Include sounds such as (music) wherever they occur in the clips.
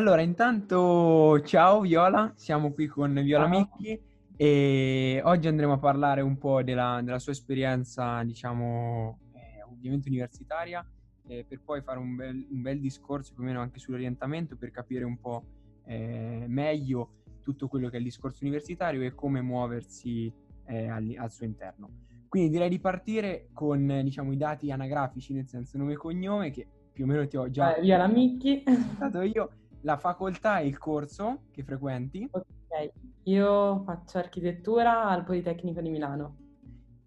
Allora, intanto ciao Viola, siamo qui con Viola Ciao. Micchi e oggi andremo a parlare un po' della, della sua esperienza, diciamo, eh, ovviamente universitaria, eh, per poi fare un bel, un bel discorso più o meno anche sull'orientamento per capire un po' eh, meglio tutto quello che è il discorso universitario e come muoversi eh, al, al suo interno. Quindi direi di partire con, diciamo, i dati anagrafici, nel senso nome e cognome, che più o meno ti ho già Eh, Viola Micchi. io, la facoltà e il corso che frequenti, Ok, io faccio architettura al Politecnico di Milano.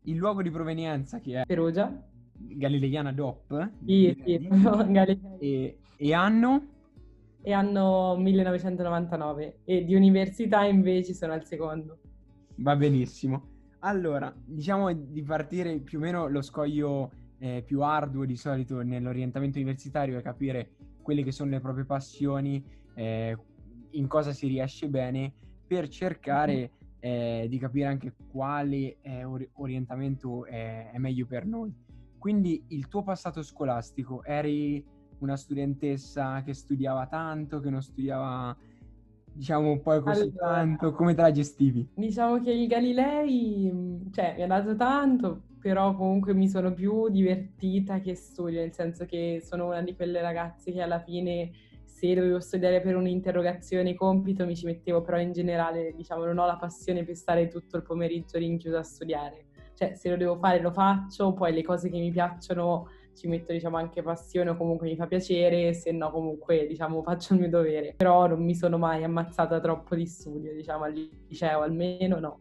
il luogo di provenienza che è Perugia? Galileiana DOP, Sì, sì, direi, (laughs) proprio Galilei. e, e anno E anno 1999 e di università invece sono al secondo. va benissimo. Allora, diciamo di partire più o meno lo scoglio eh, più arduo di solito nell'orientamento universitario è capire quelle che sono le proprie passioni, eh, in cosa si riesce bene, per cercare eh, di capire anche quale eh, ori- orientamento è, è meglio per noi. Quindi il tuo passato scolastico, eri una studentessa che studiava tanto, che non studiava, diciamo, poi così Allora. tanto, come te la gestivi? Diciamo che il Galilei, mh, cioè, mi ha dato tanto, però comunque mi sono più divertita che studio, nel senso che sono una di quelle ragazze che alla fine, se dovevo studiare per un'interrogazione compito, mi ci mettevo, però in generale, diciamo, non ho la passione per stare tutto il pomeriggio rinchiusa a studiare. Cioè, se lo devo fare, lo faccio, poi le cose che mi piacciono ci metto, diciamo, anche passione o comunque mi fa piacere, se no comunque, diciamo, faccio il mio dovere. Però non mi sono mai ammazzata troppo di studio, diciamo, al liceo almeno no.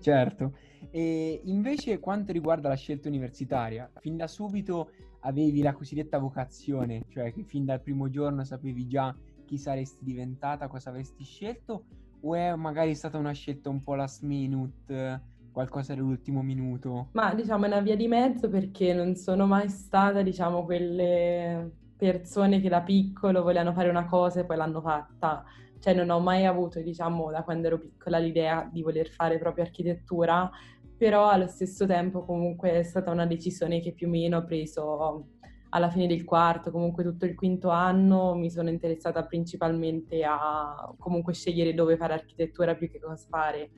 Certo. E invece quanto riguarda la scelta universitaria, fin da subito avevi la cosiddetta vocazione, cioè che fin dal primo giorno sapevi già chi saresti diventata, cosa avresti scelto, o è magari stata una scelta un po' last minute, qualcosa dell'ultimo minuto? Ma diciamo è una via di mezzo perché non sono mai stata, diciamo, quelle persone che da piccolo volevano fare una cosa e poi l'hanno fatta. Cioè non ho mai avuto, diciamo, da quando ero piccola l'idea di voler fare proprio architettura, però allo stesso tempo comunque è stata una decisione che più o meno ho preso alla fine del quarto, comunque tutto il quinto anno mi sono interessata principalmente a comunque scegliere dove fare architettura più che cosa fare.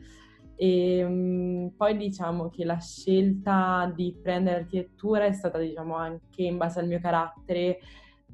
E mh, poi diciamo che la scelta di prendere architettura è stata diciamo anche in base al mio carattere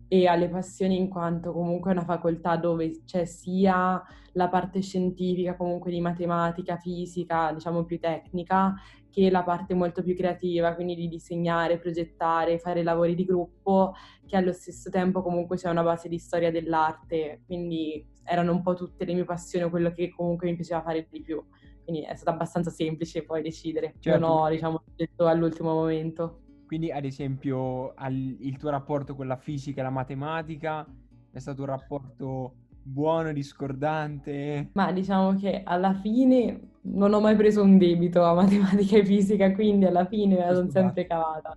e alle passioni in quanto comunque è una facoltà dove c'è sia la parte scientifica, comunque di matematica, fisica, diciamo più tecnica, che la parte molto più creativa, quindi di disegnare, progettare, fare lavori di gruppo, che allo stesso tempo comunque c'è una base di storia dell'arte, quindi erano un po' tutte le mie passioni o quello che comunque mi piaceva fare di più. Quindi è stato abbastanza semplice poi decidere. Certo. Non ho, diciamo, detto all'ultimo momento. Quindi, ad esempio, al- il tuo rapporto con la fisica e la matematica è stato un rapporto buono, discordante? Ma diciamo che alla fine non ho mai preso un debito a matematica e fisica, quindi alla fine me la sono sempre cavata.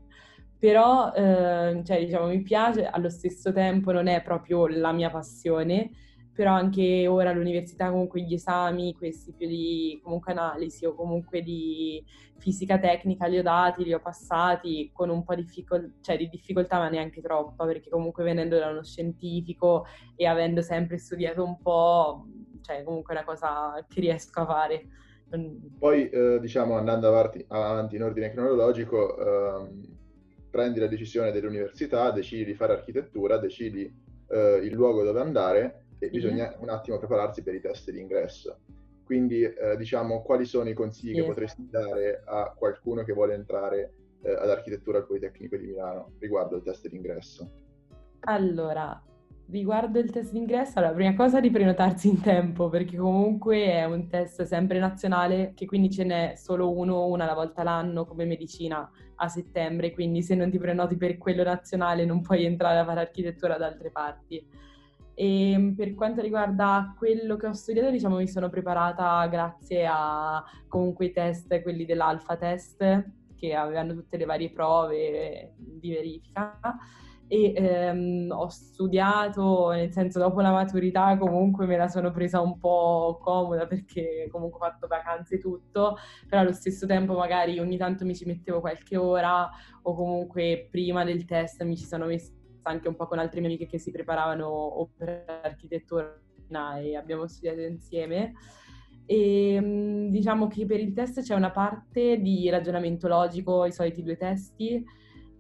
Però, eh, cioè, diciamo, mi piace, allo stesso tempo non è proprio la mia passione, però anche ora all'università comunque gli esami, questi più di comunque analisi o comunque di fisica tecnica li ho dati, li ho passati con un po' di, difficol- cioè, di difficoltà, ma neanche troppa, perché comunque venendo da uno scientifico e avendo sempre studiato un po', cioè comunque è una cosa che riesco a fare. Poi, eh, diciamo, andando avanti, avanti in ordine cronologico, ehm, prendi la decisione dell'università, decidi di fare architettura, decidi eh, il luogo dove andare e bisogna un attimo prepararsi per i test di ingresso. Quindi, eh, diciamo, quali sono i consigli Sì. che potresti dare a qualcuno che vuole entrare eh, ad architettura al Politecnico di Milano riguardo il test di ingresso? Allora, riguardo il test d'ingresso, allora, prima cosa di prenotarsi in tempo, perché comunque è un test sempre nazionale, che quindi ce n'è solo uno, una alla volta l'anno, come medicina a settembre, quindi se non ti prenoti per quello nazionale non puoi entrare a fare architettura da altre parti. E per quanto riguarda quello che ho studiato, diciamo, mi sono preparata grazie a comunque i test, quelli dell'alfa test, che avevano tutte le varie prove di verifica. E ehm, ho studiato, nel senso dopo la maturità comunque me la sono presa un po' comoda perché comunque ho fatto vacanze e tutto, però allo stesso tempo magari ogni tanto mi ci mettevo qualche ora o comunque prima del test mi ci sono messa anche un po' con altre mie amiche che si preparavano o per architettura e abbiamo studiato insieme. E mm, diciamo che per il test c'è una parte di ragionamento logico, i soliti due testi,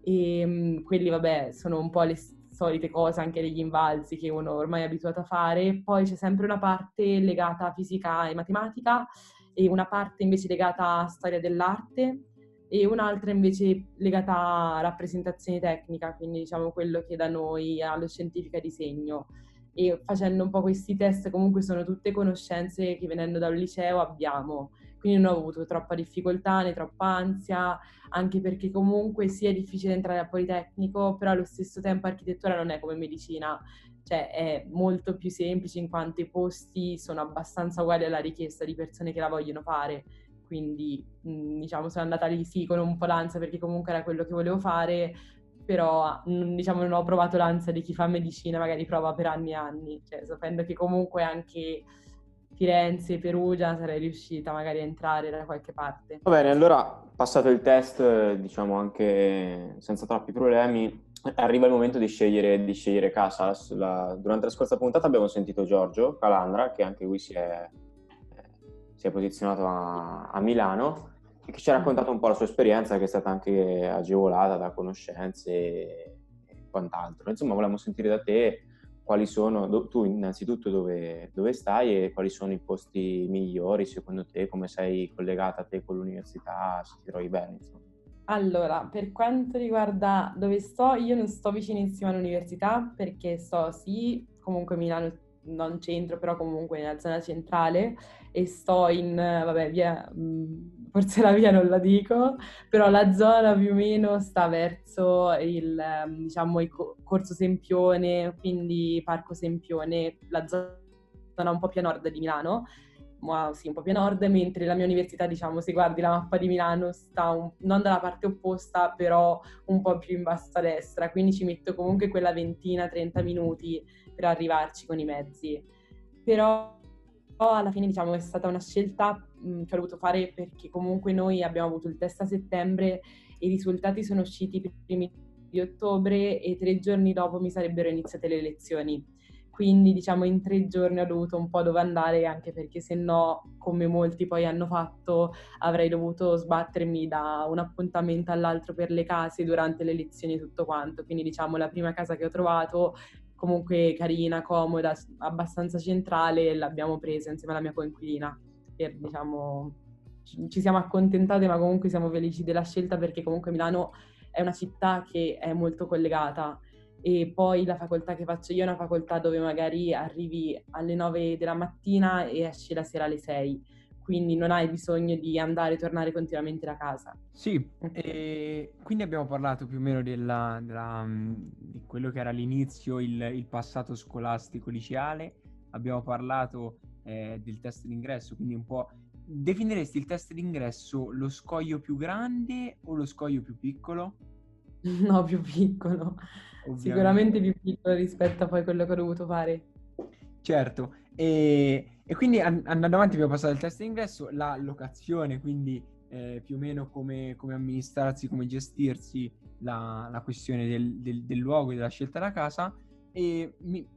e mm, quelli, vabbè, sono un po' le solite cose anche degli invalsi che uno ormai è abituato a fare. Poi c'è sempre una parte legata a fisica e matematica e una parte invece legata a storia dell'arte e un'altra invece legata a rappresentazione tecnica, quindi diciamo quello che da noi allo scientifica disegno. E facendo un po' questi test comunque sono tutte conoscenze che venendo da un liceo abbiamo, quindi non ho avuto troppa difficoltà né troppa ansia, anche perché comunque sì è difficile entrare al Politecnico, però allo stesso tempo architettura non è come medicina, cioè è molto più semplice in quanto i posti sono abbastanza uguali alla richiesta di persone che la vogliono fare quindi mh, diciamo sono andata lì sì con un po' l'ansia perché comunque era quello che volevo fare, però mh, diciamo non ho provato l'ansia di chi fa medicina, magari prova per anni e anni, cioè sapendo che comunque anche Firenze, Perugia sarei riuscita magari a entrare da qualche parte. Va bene, allora passato il test, diciamo anche senza troppi problemi, arriva il momento di scegliere, di scegliere casa. La, durante la scorsa puntata abbiamo sentito Giorgio Calandra, che anche lui si è si è posizionato a, a Milano e che ci ha raccontato un po' la sua esperienza che è stata anche agevolata da conoscenze e quant'altro. Insomma, volevamo sentire da te quali sono, do, tu innanzitutto dove, dove, stai e quali sono i posti migliori secondo te, come sei collegata a te con l'università, se ti trovi bene. Insomma. Allora, per quanto riguarda dove sto, io non sto vicinissima all'università perché sto sì, comunque Milano non centro, però comunque nella zona centrale e sto in, vabbè, via, mm, forse la via non la dico, però la zona più o meno sta verso il, diciamo, il Corso Sempione, quindi Parco Sempione, la zona un po' più a nord di Milano, ma sì, un po' più a nord, mentre la mia università, diciamo, se guardi la mappa di Milano, sta un, non dalla parte opposta, però un po' più in basso a destra, quindi ci metto comunque quella ventina, 30 minuti per arrivarci con i mezzi. Però alla fine diciamo è stata una scelta mh, che ho dovuto fare perché comunque noi abbiamo avuto il test a settembre i risultati sono usciti i primi di ottobre e tre giorni dopo mi sarebbero iniziate le lezioni. Quindi diciamo in tre giorni ho dovuto un po' dove andare anche perché se no, come molti poi hanno fatto, avrei dovuto sbattermi da un appuntamento all'altro per le case durante le lezioni e tutto quanto. Quindi diciamo la prima casa che ho trovato comunque carina, comoda, abbastanza centrale, l'abbiamo presa insieme alla mia coinquilina. Per, diciamo, ci siamo accontentate, ma comunque siamo felici della scelta perché comunque Milano è una città che è molto collegata e poi la facoltà che faccio io è una facoltà dove magari arrivi alle 9 della mattina e esci la sera alle 6 quindi non hai bisogno di andare e tornare continuamente da casa. Sì, e quindi abbiamo parlato più o meno della, della, mm, di quello che era all'inizio il, il passato scolastico liceale, abbiamo parlato eh, del test d'ingresso, quindi un po'... Definiresti il test d'ingresso lo scoglio più grande o lo scoglio più piccolo? (laughs) No, più piccolo. Ovviamente. Sicuramente più piccolo rispetto a poi quello che ho dovuto fare. Certo, e e quindi andando avanti abbiamo passato il test d'ingresso, la locazione, quindi eh, più o meno come, come, amministrarsi, come gestirsi la, la questione del, del, del, luogo e della scelta della casa. E mi,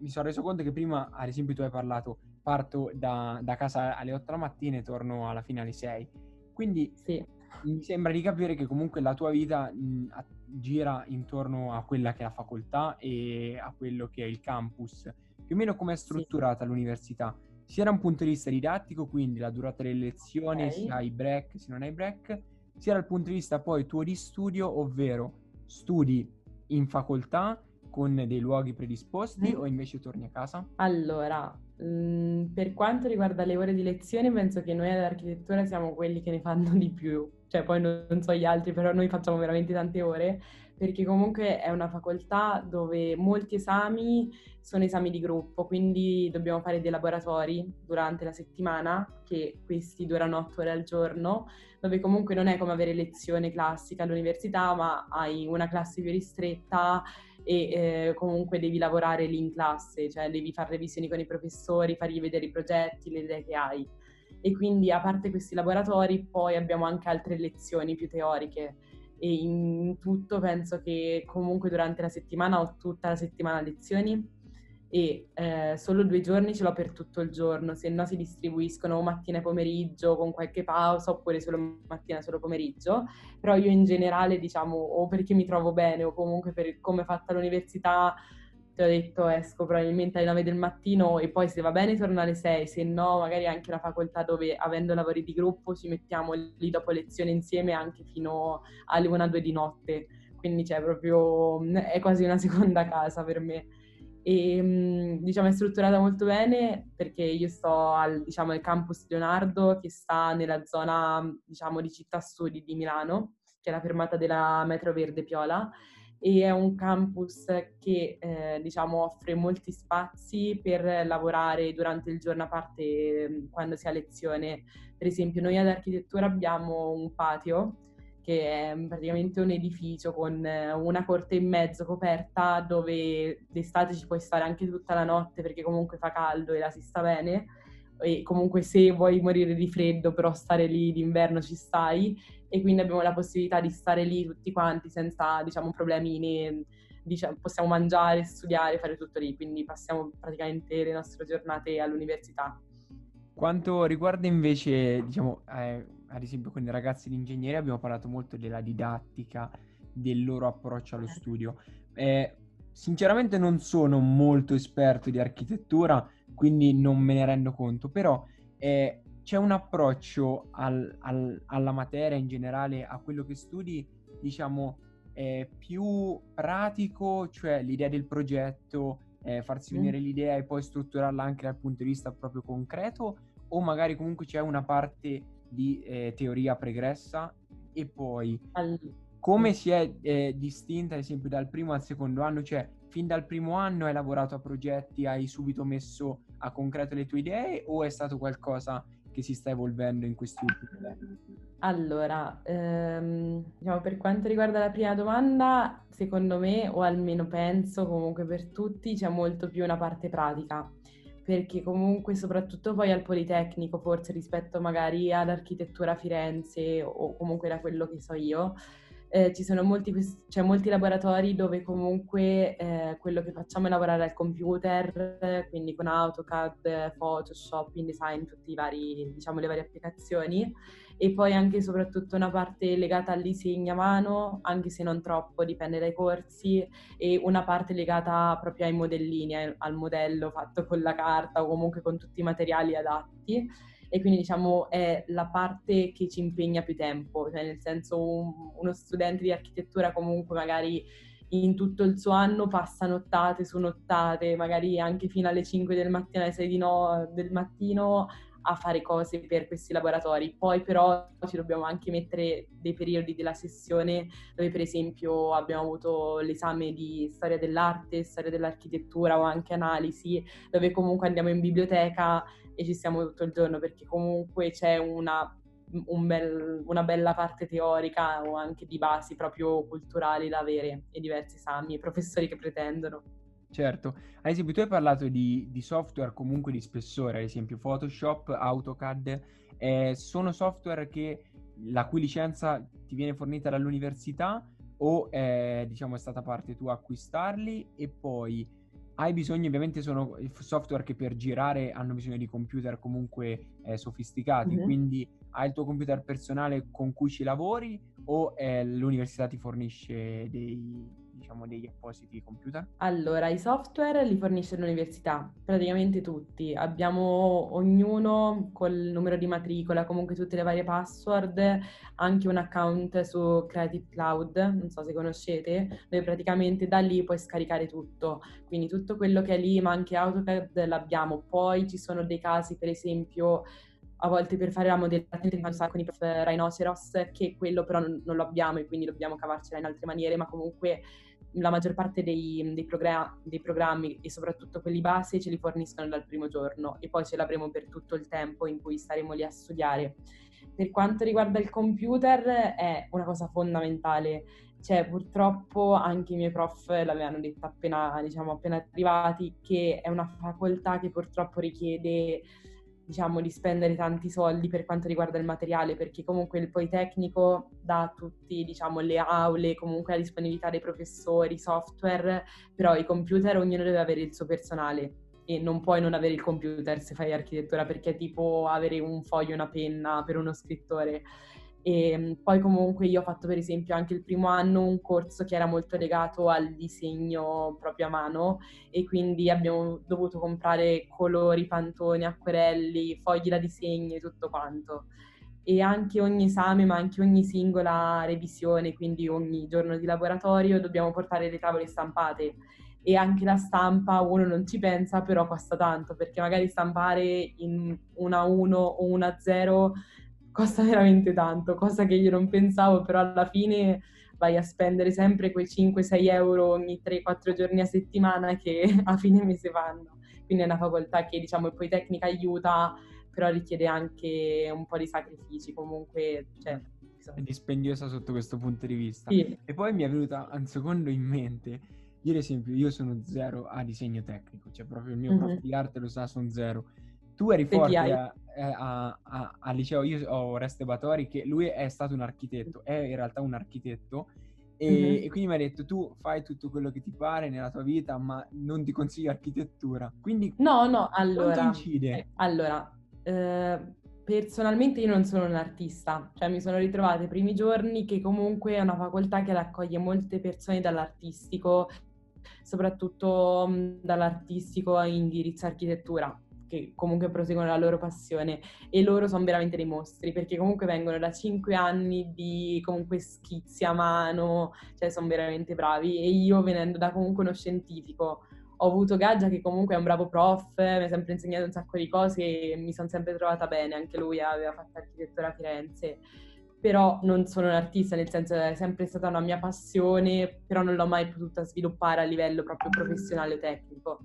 mi, sono reso conto che prima, ad esempio, tu hai parlato, parto da, da casa alle 8 la mattina e torno alla fine alle 6. Quindi sì. mi sembra di capire che comunque la tua vita mh, gira intorno a quella che è la facoltà e a quello che è il campus. Più o meno come è strutturata sì. l'università? Sia da un punto di vista didattico, quindi la durata delle lezioni, okay. se hai break, se non hai break, sia dal punto di vista poi tuo di studio, ovvero studi in facoltà con dei luoghi predisposti mm. o invece torni a casa? Allora, mh, mm, per quanto riguarda le ore di lezione, penso che noi all'architettura siamo quelli che ne fanno di più, cioè poi non, non so gli altri, però noi facciamo veramente tante ore perché comunque è una facoltà dove molti esami sono esami di gruppo, quindi dobbiamo fare dei laboratori durante la settimana, che questi durano otto ore al giorno, dove comunque non è come avere lezione classica all'università, ma hai una classe più ristretta e eh, comunque devi lavorare lì in classe, cioè devi fare revisioni con i professori, fargli vedere i progetti, le idee che hai. E quindi a parte questi laboratori poi abbiamo anche altre lezioni più teoriche e in tutto penso che comunque durante la settimana ho tutta la settimana lezioni e eh, solo due giorni ce l'ho per tutto il giorno, se no si distribuiscono mattina e pomeriggio con qualche pausa oppure solo mattina e solo pomeriggio, però io in generale diciamo o perché mi trovo bene o comunque per come è fatta l'università ti ho detto esco probabilmente alle 9 del mattino e poi se va bene torno alle 6, se no magari anche una facoltà dove avendo lavori di gruppo ci mettiamo lì dopo lezione insieme anche fino alle 1-2 di notte, quindi c'è proprio, è quasi una (laughs) seconda casa per me. E mm, diciamo è strutturata molto bene perché io sto al, diciamo, campus Leonardo che sta nella zona diciamo, di città studi di Milano che è la fermata della metro verde Piola e è un campus che eh, diciamo, offre molti spazi per lavorare durante il giorno a parte mm, quando si ha lezione. Per esempio noi ad architettura abbiamo un patio che è praticamente un edificio con eh, una corte in mezzo coperta dove d'estate ci puoi stare anche tutta la notte perché comunque fa caldo e la si sta bene. E comunque se vuoi morire di freddo però stare lì d'inverno ci stai e quindi abbiamo la possibilità di stare lì tutti quanti senza diciamo problemi né, diciamo, possiamo mangiare, studiare, fare tutto lì quindi passiamo praticamente le nostre giornate all'università. Quanto riguarda invece diciamo eh ad esempio con i ragazzi di ingegneria abbiamo parlato molto della didattica, del loro approccio allo studio. Eh, sinceramente non sono molto esperto di architettura, quindi non me ne rendo conto, però eh, c'è un approccio al, al, alla materia in generale, a quello che studi, diciamo, eh, più pratico, cioè l'idea del progetto, eh, farsi venire mm. l'idea e poi strutturarla anche dal punto di vista proprio concreto, o magari comunque c'è una parte di eh, teoria pregressa e poi come si è eh, distinta ad esempio dal primo al secondo anno, cioè fin dal primo anno hai lavorato a progetti, hai subito messo a concreto le tue idee o è stato qualcosa che si sta evolvendo in questi ultimi anni? Allora, ehm, diciamo, per quanto riguarda la prima domanda, secondo me, o almeno penso comunque per tutti, c'è molto più una parte pratica perché comunque soprattutto poi al Politecnico, forse rispetto magari all'architettura Firenze o comunque da quello che so io, eh, ci sono molti, cioè, molti, laboratori dove comunque eh, quello che facciamo è lavorare al computer, quindi con AutoCAD, Photoshop, InDesign, tutte diciamo, le varie applicazioni e poi anche e soprattutto una parte legata al disegno a mano, anche se non troppo, dipende dai corsi, e una parte legata proprio ai modellini, al modello fatto con la carta o comunque con tutti i materiali adatti. E quindi diciamo è la parte che ci impegna più tempo, cioè nel senso un, uno studente di architettura comunque magari in tutto il suo anno passa nottate su nottate, magari anche fino alle 5 del mattino, alle 6 di no, del mattino a fare cose per questi laboratori. Poi però ci dobbiamo anche mettere dei periodi della sessione dove per esempio abbiamo avuto l'esame di storia dell'arte, storia dell'architettura o anche analisi, dove comunque andiamo in biblioteca e ci stiamo tutto il giorno perché comunque c'è una un bel, una bella parte teorica o anche di basi proprio culturali da avere e diversi esami e professori che pretendono. Certo, ad esempio tu hai parlato di, di software comunque di spessore, ad esempio Photoshop, AutoCAD, eh, sono software che la cui licenza ti viene fornita dall'università o eh, diciamo è stata parte tua acquistarli e poi hai bisogno, ovviamente sono software che per girare hanno bisogno di computer comunque eh, sofisticati, mm-hmm. quindi hai il tuo computer personale con cui ci lavori o eh, l'università ti fornisce dei, diciamo, degli appositi computer? Allora, i software li fornisce l'università, praticamente tutti. Abbiamo ognuno col numero di matricola, comunque tutte le varie password, anche un account su Creative Cloud, non so se conoscete, dove praticamente da lì puoi scaricare tutto. Quindi tutto quello che è lì, ma anche AutoCAD l'abbiamo. Poi ci sono dei casi, per esempio, a volte per fare la modellazione con i prof Rhinoceros, che quello però non, non, lo abbiamo e quindi dobbiamo cavarcela in altre maniere, ma comunque la maggior parte dei, dei, progra- dei, programmi e soprattutto quelli base ce li forniscono dal primo giorno e poi ce l'avremo per tutto il tempo in cui staremo lì a studiare. Per quanto riguarda il computer è una cosa fondamentale, cioè purtroppo anche i miei prof l'avevano detto appena, diciamo, appena arrivati che è una facoltà che purtroppo richiede diciamo, di spendere tanti soldi per quanto riguarda il materiale, perché comunque il Politecnico dà a tutti, diciamo, le aule, comunque la disponibilità dei professori, software, però i computer ognuno deve avere il suo personale e non puoi non avere il computer se fai architettura perché è tipo avere un foglio e una penna per uno scrittore. E mm, poi comunque io ho fatto per esempio anche il primo anno un corso che era molto legato al disegno proprio a mano e quindi abbiamo dovuto comprare colori, pantoni, acquerelli, fogli da disegno e tutto quanto. E anche ogni esame, ma anche ogni singola revisione, quindi ogni giorno di laboratorio, dobbiamo portare le tavole stampate e anche la stampa uno non ci pensa, però costa tanto perché magari stampare in una 1 o una 0 costa veramente tanto, cosa che io non pensavo, però alla fine vai a spendere sempre quei 5-6 euro ogni 3-4 giorni a settimana che (laughs) a fine mese vanno. Quindi è una facoltà che diciamo poi tecnica aiuta, però richiede anche un po' di sacrifici, comunque cioè, è dispendiosa sotto questo punto di vista. Sì. E poi mi è venuta un secondo in mente io ad esempio, io sono zero a disegno tecnico, cioè proprio il mio mm-hmm. prof di arte lo sa, sono zero. Tu eri forte a, a, a, al liceo, io ho Reste Batori che lui è stato un architetto, è in realtà un architetto e, mm-hmm. e, quindi mi ha detto tu fai tutto quello che ti pare nella tua vita ma non ti consiglio architettura. Quindi no, no, allora, incide? Eh, allora, eh, personalmente io non sono un artista, cioè mi sono ritrovata i primi giorni che comunque è una facoltà che raccoglie molte persone dall'artistico soprattutto dall'artistico a indirizzo architettura che comunque proseguono la loro passione e loro sono veramente dei mostri perché comunque vengono da cinque anni di comunque schizzi a mano, cioè sono veramente bravi. E io venendo da comunque uno scientifico ho avuto Gaggia che comunque è un bravo prof, mi ha sempre insegnato un sacco di cose e mi sono sempre trovata bene, anche lui aveva fatto architettura a Firenze. Però non sono un artista, nel senso è sempre stata una mia passione, però non l'ho mai potuta sviluppare a livello proprio professionale o tecnico.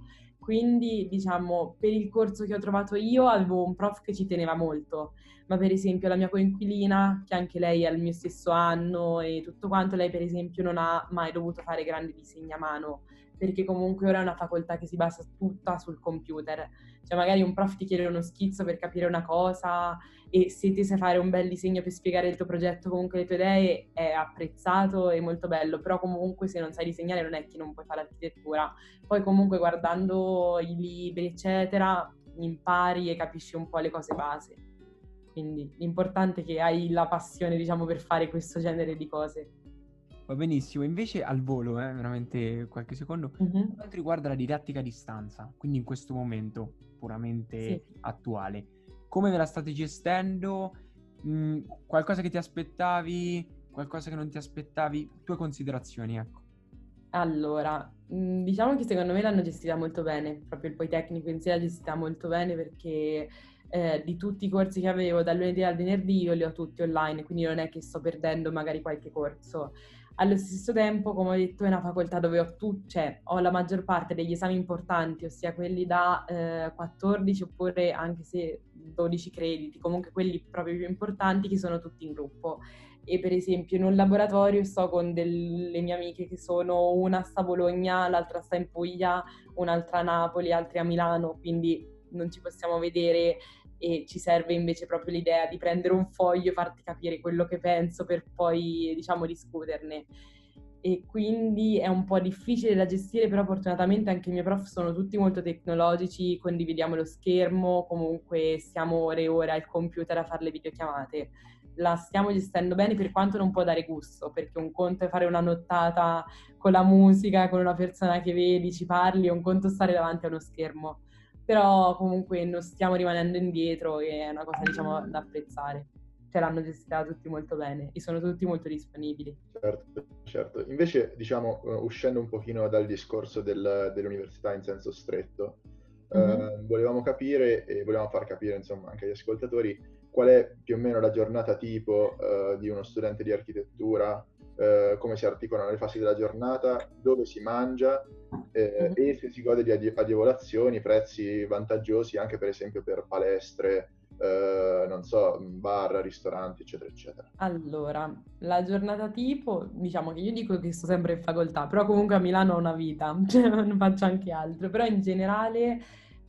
Quindi, diciamo, per il corso che ho trovato io avevo un prof che ci teneva molto, ma per esempio la mia coinquilina, che anche lei è al mio stesso anno e tutto quanto, lei per esempio non ha mai dovuto fare grandi disegni a mano, perché comunque ora è una facoltà che si basa tutta sul computer. Cioè magari un prof ti chiede uno schizzo per capire una cosa e se ti sai fare un bel disegno per spiegare il tuo progetto, comunque le tue idee, è apprezzato e molto bello, però comunque se non sai disegnare non è che non puoi fare architettura. Poi comunque guardando i libri, eccetera, impari e capisci un po' le cose base. Quindi l'importante è che hai la passione, diciamo, per fare questo genere di cose. Va benissimo, invece al volo, eh, veramente qualche secondo, mm-hmm. per quanto riguarda la didattica a distanza, quindi in questo momento puramente sì. attuale, come ve la state gestendo? Mm, qualcosa che ti aspettavi, qualcosa che non ti aspettavi? Tue considerazioni, ecco. Allora, mm, diciamo che secondo me l'hanno gestita molto bene, proprio il Politecnico in sé l'ha gestita molto bene perché eh, di tutti i corsi che avevo dal lunedì al venerdì io li ho tutti online, quindi non è che sto perdendo magari qualche corso. Allo stesso tempo, come ho detto, è una facoltà dove ho, tu- cioè, ho la maggior parte degli esami importanti, ossia quelli da eh, 14 oppure anche se 12 crediti, comunque quelli proprio più importanti che sono tutti in gruppo. E per esempio in un laboratorio sto con delle mie amiche che sono una sta a Bologna, l'altra sta in Puglia, un'altra a Napoli, altre a Milano, quindi non ci possiamo vedere e ci serve invece proprio l'idea di prendere un foglio e farti capire quello che penso per poi, diciamo, discuterne. E quindi è un po' difficile da gestire, però fortunatamente anche i miei prof sono tutti molto tecnologici, condividiamo lo schermo, comunque stiamo ore e ore al computer a fare le videochiamate. La stiamo gestendo bene per quanto non può dare gusto, perché un conto è fare una nottata con la musica, con una persona che vedi, ci parli, un conto stare davanti a uno schermo però comunque non stiamo rimanendo indietro e è una cosa diciamo da apprezzare. Cioè l'hanno gestita tutti molto bene e sono tutti molto disponibili. Certo, certo. Invece diciamo uh, uscendo un pochino dal discorso del, dell'università in senso stretto, mm-hmm. uh, volevamo capire e volevamo far capire insomma anche agli ascoltatori qual è più o meno la giornata tipo uh, di uno studente di architettura eh, come si articolano le fasi della giornata, dove si mangia eh, mm-hmm. e se si gode di agevolazioni, prezzi vantaggiosi anche per esempio per palestre, eh, non so, bar, ristoranti, eccetera, eccetera. Allora, la giornata tipo, diciamo che io dico che sto sempre in facoltà, però comunque a Milano ho una vita, (laughs) cioè non faccio anche altro, però in generale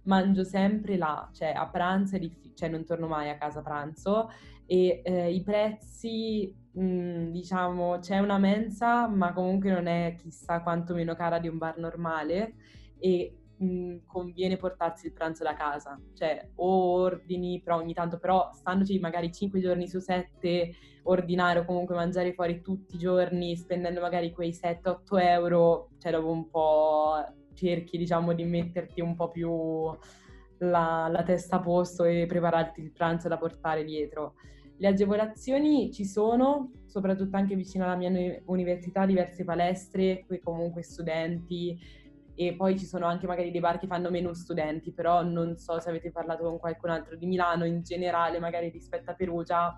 mangio sempre là, cioè a pranzo è difficile, cioè non torno mai a casa a pranzo e eh, i prezzi, diciamo, c'è una mensa, ma comunque non è chissà quanto meno cara di un bar normale e mh, conviene portarsi il pranzo da casa, cioè o ordini, però ogni tanto, però standoci magari 5 giorni su 7, ordinare o comunque mangiare fuori tutti i giorni, spendendo magari quei 7-8 euro, cioè dopo un po' cerchi diciamo di metterti un po' più la, la testa a posto e prepararti il pranzo da portare dietro. Le agevolazioni ci sono, soprattutto anche vicino alla mia università, diverse palestre, qui comunque studenti e poi ci sono anche magari dei bar che fanno meno studenti, però non so se avete parlato con qualcun altro di Milano in generale, magari rispetto a Perugia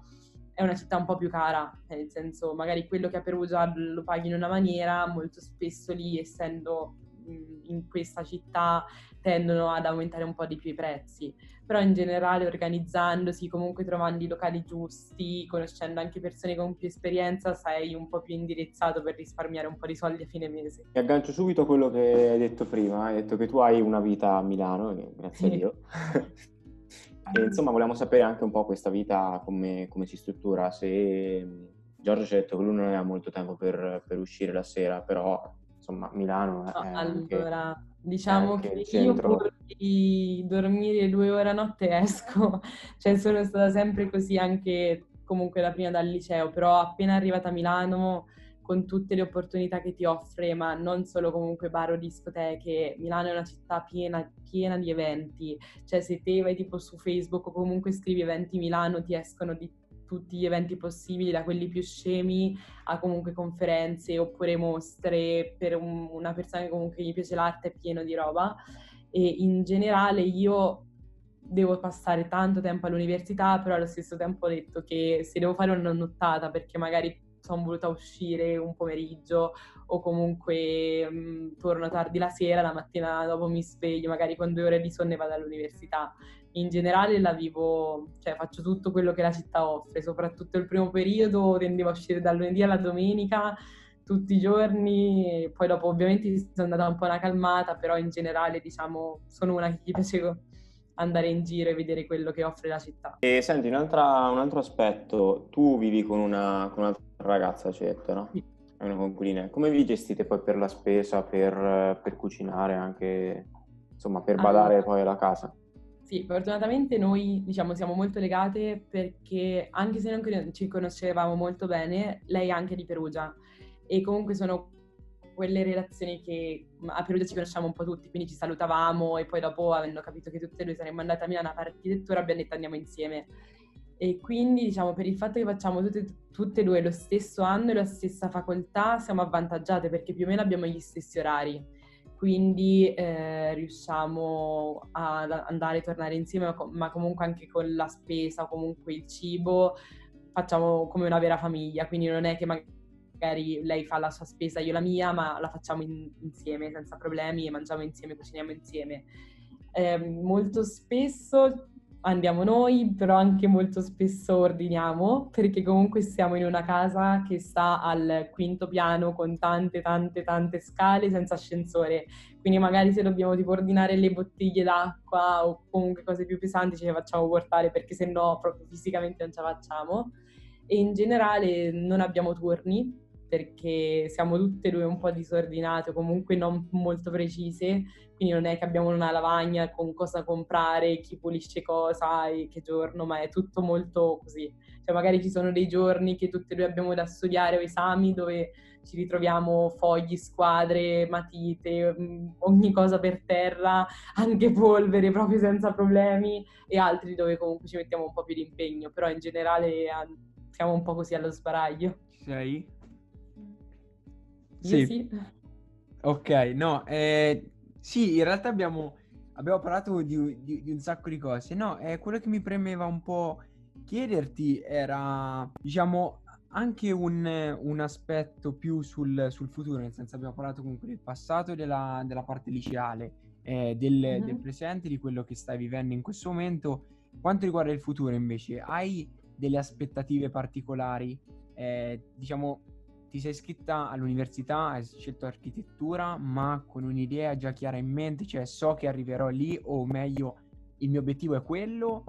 è una città un po' più cara, nel senso magari quello che a Perugia lo paghi in una maniera, molto spesso lì essendo in questa città tendono ad aumentare un po' di più i prezzi, però in generale organizzandosi, comunque trovando i locali giusti, conoscendo anche persone con più esperienza, sei un po' più indirizzato per risparmiare un po' di soldi a fine mese. Mi aggancio subito a quello che hai detto prima, hai detto che tu hai una vita a Milano, grazie a Dio. (laughs) e insomma, volevamo sapere anche un po' questa vita come, come si struttura, se Giorgio ci ha detto che lui non aveva molto tempo per, per uscire la sera, però insomma Milano è no, allora anche, diciamo che io pur di dormire due ore a notte esco. (laughs) Cioè sono stata sempre così anche comunque da prima dal liceo però appena arrivata a Milano con tutte le opportunità che ti offre ma non solo comunque bar o discoteche Milano è una città piena, piena di eventi. Cioè se te vai tipo su Facebook o comunque scrivi eventi Milano ti escono di tutti gli eventi possibili, da quelli più scemi a comunque conferenze oppure mostre per un, una persona che comunque gli piace l'arte è pieno di roba. E in generale io devo passare tanto tempo all'università, però allo stesso tempo ho detto che se devo fare una nottata perché magari sono voluta uscire un pomeriggio o comunque mh, torno tardi la sera, la mattina dopo mi sveglio, magari con due ore di sonno e vado all'università in generale la vivo, cioè faccio tutto quello che la città offre, soprattutto il primo periodo tendevo a uscire dal lunedì alla domenica tutti i giorni, poi dopo ovviamente sono andata un po' una calmata, però in generale diciamo sono una che gli piace andare in giro e vedere quello che offre la città. E senti, un, altro aspetto, tu vivi con una, con un'altra ragazza, certo, no? Sì. È una conquilina. Come vi gestite poi per la spesa, per, per cucinare anche, insomma, per badare allora, poi alla casa? Sì, fortunatamente noi diciamo siamo molto legate perché anche se non ci conoscevamo molto bene, lei è anche di Perugia e comunque sono quelle relazioni che a Perugia ci conosciamo un po' tutti, quindi ci salutavamo e poi dopo, avendo capito che tutte e due saremmo andate a Milano a fare architettura, abbiamo detto andiamo insieme. E quindi diciamo per il fatto che facciamo tutte, tutte e due lo stesso anno e la stessa facoltà siamo avvantaggiate perché più o meno abbiamo gli stessi orari quindi eh, riusciamo ad andare e tornare insieme, ma comunque anche con la spesa o comunque il cibo facciamo come una vera famiglia, quindi non è che magari lei fa la sua spesa, io la mia, ma la facciamo in, insieme senza problemi e mangiamo insieme, cuciniamo insieme. Eh, molto spesso andiamo noi, però anche molto spesso ordiniamo, perché comunque siamo in una casa che sta al quinto piano con tante, tante, tante scale senza ascensore. Quindi magari se dobbiamo tipo ordinare le bottiglie d'acqua o comunque cose più pesanti ce le facciamo portare perché se no proprio fisicamente non ce la facciamo. E in generale non abbiamo turni, perché siamo tutte e due un po' disordinate, comunque non molto precise, quindi non è che abbiamo una lavagna con cosa comprare, chi pulisce cosa e che giorno, ma è tutto molto così. Cioè magari ci sono dei giorni che tutte e due abbiamo da studiare o esami dove ci ritroviamo fogli, squadre, matite, mm, ogni cosa per terra, anche polvere proprio senza problemi e altri dove comunque ci mettiamo un po' più di impegno, però in generale siamo un po' così allo sbaraglio. Sei? Sì. sì. Ok, no, eh, sì, in realtà abbiamo, abbiamo parlato di, di, di, un sacco di cose. No, eh, quello che mi premeva un po' chiederti era, diciamo, anche un, un aspetto più sul, sul, futuro, nel senso abbiamo parlato comunque del passato e della, della parte liceale, eh, del, mm-hmm. del presente, di quello che stai vivendo in questo momento. Quanto riguarda il futuro invece, hai delle aspettative particolari? Eh, diciamo, ti sei iscritta all'università, hai scelto architettura, ma con un'idea già chiara in mente, cioè so che arriverò lì o meglio il mio obiettivo è quello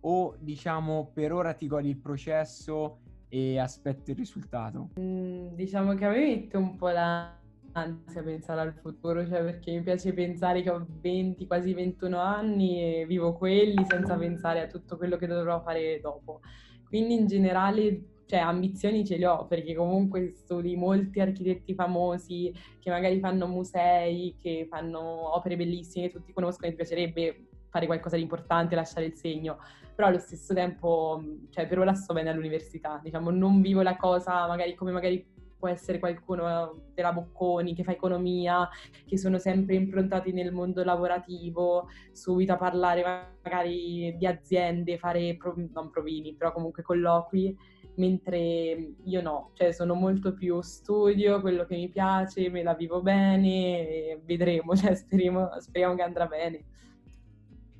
o diciamo per ora ti godi il processo e aspetti il risultato? Mm, diciamo che a me un po' l'ansia pensare al futuro, cioè perché mi piace pensare che ho 20, quasi 21 anni e vivo quelli senza pensare a tutto quello che dovrò fare dopo. Quindi in generale cioè ambizioni ce le ho perché comunque studi molti architetti famosi che magari fanno musei, che fanno opere bellissime, che tutti conoscono e ti piacerebbe fare qualcosa di importante, lasciare il segno, però allo stesso tempo, cioè per ora sto bene all'università, diciamo, non vivo la cosa magari come magari può essere qualcuno della Bocconi che fa economia, che sono sempre improntati nel mondo lavorativo, subito a parlare magari di aziende, fare non provini, però comunque colloqui mentre io no, cioè sono molto più studio, quello che mi piace, me la vivo bene, vedremo, (laughs) cioè speriamo, speriamo che andrà bene.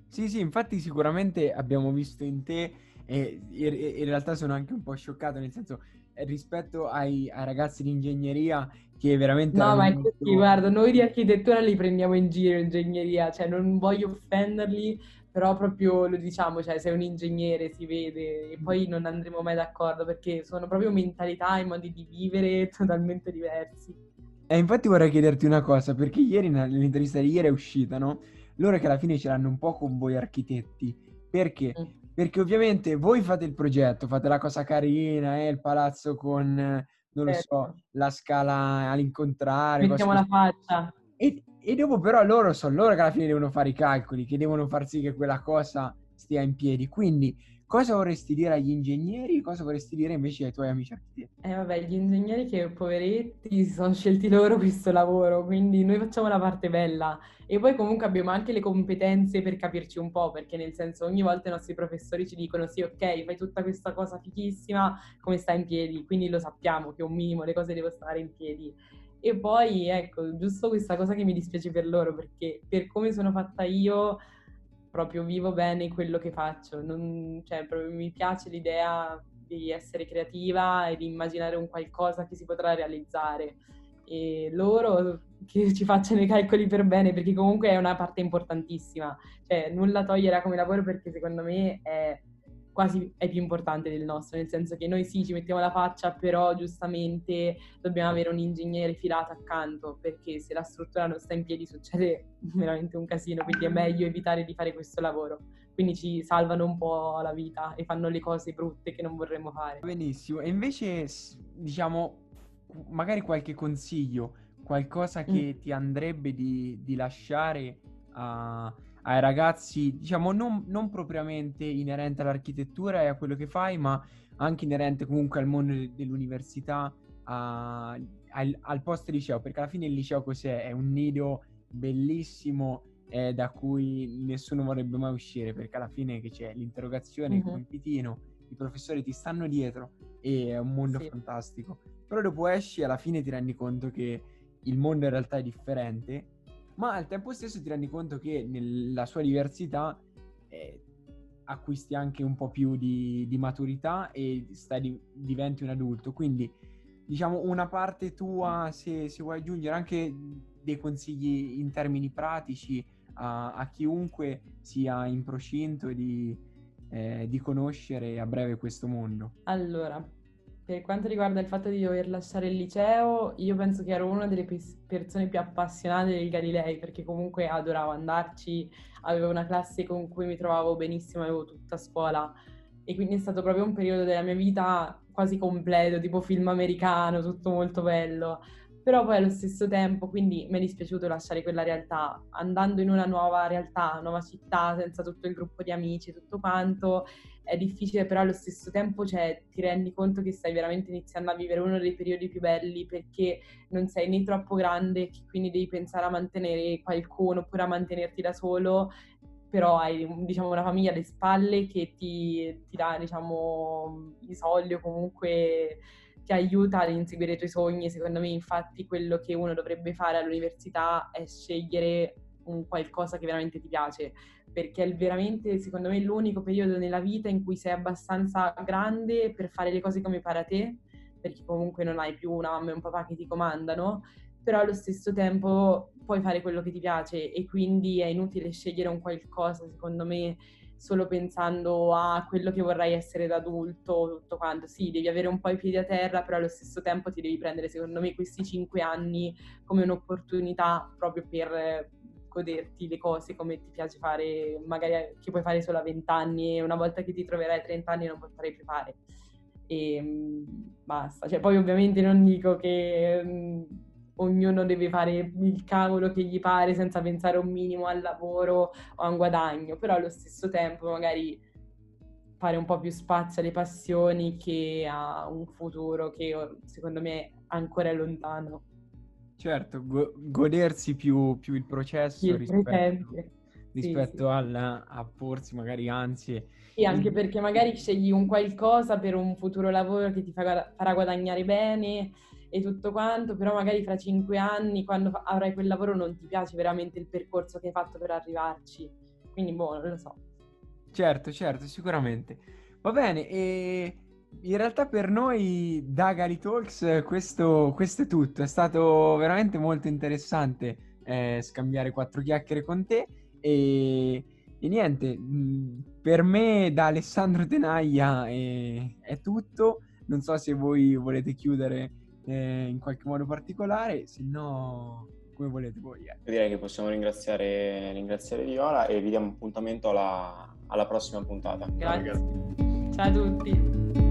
Sì, sì, infatti sicuramente abbiamo visto in te e in realtà sono anche un po' scioccato, nel senso rispetto ai, ai ragazzi di ingegneria che veramente... No, ma molto... così, guarda, noi di architettura li prendiamo in giro ingegneria, cioè non voglio offenderli, però proprio lo diciamo, cioè sei un ingegnere, si vede, e poi non andremo mai d'accordo perché sono proprio mentalità e modi di vivere (laughs) totalmente diversi. E infatti vorrei chiederti una cosa, perché ieri nell'intervista di ieri è uscita, no? Loro che alla fine ce l'hanno un po' con voi architetti. Perché? Mm. Perché ovviamente voi fate il progetto, fate la cosa carina, eh, il palazzo con, non lo certo. so, la scala all'incontrario. Mettiamo la faccia. E, e dopo però loro sono loro che alla fine devono fare i calcoli, che devono far sì che quella cosa stia in piedi. Quindi cosa vorresti dire agli ingegneri? Cosa vorresti dire invece ai tuoi amici architetti? Eh vabbè, gli ingegneri che poveretti si sono scelti loro questo lavoro, quindi noi facciamo la parte bella. E poi comunque abbiamo anche le competenze per capirci un po', perché nel senso ogni volta i nostri professori ci dicono sì, ok, fai tutta questa cosa fichissima, come sta in piedi? Quindi lo sappiamo che un minimo le cose devono stare in piedi. E poi, ecco, giusto questa cosa che mi dispiace per loro, perché per come sono fatta io, proprio vivo bene quello che faccio. Non, cioè, mi piace l'idea di essere creativa e di immaginare un qualcosa che si potrà realizzare. E loro che ci facciano i calcoli per bene, perché comunque è una parte importantissima. Cioè, nulla togliere come lavoro perché secondo me è quasi è più importante del nostro, nel senso che noi sì ci mettiamo la faccia, però giustamente dobbiamo avere un ingegnere filato accanto, perché se la struttura non sta in piedi succede (laughs) veramente un casino, quindi è meglio evitare di fare questo lavoro. Quindi ci salvano un po' la vita e fanno le cose brutte che non vorremmo fare. Benissimo, e invece diciamo magari qualche consiglio, qualcosa che mm. ti andrebbe di, di lasciare a ai ragazzi, diciamo, non, non, propriamente inerente all'architettura e a quello che fai, ma anche inerente comunque al mondo dell'università, a, al, al post liceo, perché alla fine il liceo cos'è? È un nido bellissimo eh, da cui nessuno vorrebbe mai uscire, perché alla fine che c'è l'interrogazione, mm-hmm. il compitino, i professori ti stanno dietro e è un mondo sì. fantastico. Però dopo esci e alla fine ti rendi conto che il mondo in realtà è differente ma al tempo stesso ti rendi conto che nella sua diversità eh, acquisti anche un po' più di, di maturità e stai, diventi un adulto. Quindi, diciamo, una parte tua, se, se vuoi aggiungere anche dei consigli in termini pratici a, a chiunque sia in procinto di, eh, di conoscere a breve questo mondo. Allora, per quanto riguarda il fatto di dover lasciare il liceo, io penso che ero una delle persone più appassionate del Galilei, perché comunque adoravo andarci, avevo una classe con cui mi trovavo benissimo, avevo tutta scuola e quindi è stato proprio un periodo della mia vita quasi completo, tipo film americano, tutto molto bello. Però poi allo stesso tempo, quindi mi è dispiaciuto lasciare quella realtà, andando in una nuova realtà, nuova città, senza tutto il gruppo di amici, tutto quanto, è difficile, però allo stesso tempo cioè, ti rendi conto che stai veramente iniziando a vivere uno dei periodi più belli perché non sei né troppo grande, quindi devi pensare a mantenere qualcuno oppure a mantenerti da solo, però hai diciamo, una famiglia alle spalle che ti, ti dà diciamo, i soldi o comunque ti aiuta ad inseguire i tuoi sogni. Secondo me, infatti, quello che uno dovrebbe fare all'università è scegliere un qualcosa che veramente ti piace perché è veramente, secondo me, l'unico periodo nella vita in cui sei abbastanza grande per fare le cose come pare a te, perché comunque non hai più una mamma e un papà che ti comandano, però allo stesso tempo puoi fare quello che ti piace e quindi è inutile scegliere un qualcosa, secondo me, solo pensando a quello che vorrai essere da adulto, tutto quanto. Sì, devi avere un po' i piedi a terra, però allo stesso tempo ti devi prendere, secondo me, questi cinque anni come un'opportunità proprio per goderti le cose come ti piace fare, magari che puoi fare solo a 20 anni e una volta che ti troverai a 30 anni non potrai più fare. E mm, basta. Cioè, poi ovviamente non dico che mm, ognuno deve fare il cavolo che gli pare senza pensare un minimo al lavoro o a un guadagno, però allo stesso tempo magari fare un po' più spazio alle passioni che a un futuro che secondo me ancora è lontano. Certo, go- godersi più, più, il processo il rispetto, rispetto sì, sì. Al, a porsi magari ansie. Sì, anche perché magari scegli un qualcosa per un futuro lavoro che ti fa, farà guadagnare bene e tutto quanto, però magari fra cinque anni, quando avrai quel lavoro, non ti piace veramente il percorso che hai fatto per arrivarci. Quindi, boh, non lo so. Certo, certo, sicuramente. Va bene, e in realtà per noi da Gali Talks questo, questo è tutto. È stato veramente molto interessante eh, scambiare quattro chiacchiere con te e, e niente, per me da Alessandro Tenaglia è, è tutto. Non so se voi volete chiudere eh, in qualche modo particolare, se no come volete voi. Eh. Direi che possiamo ringraziare, ringraziare Viola e vi diamo appuntamento alla, alla prossima puntata. Grazie. Ciao a tutti.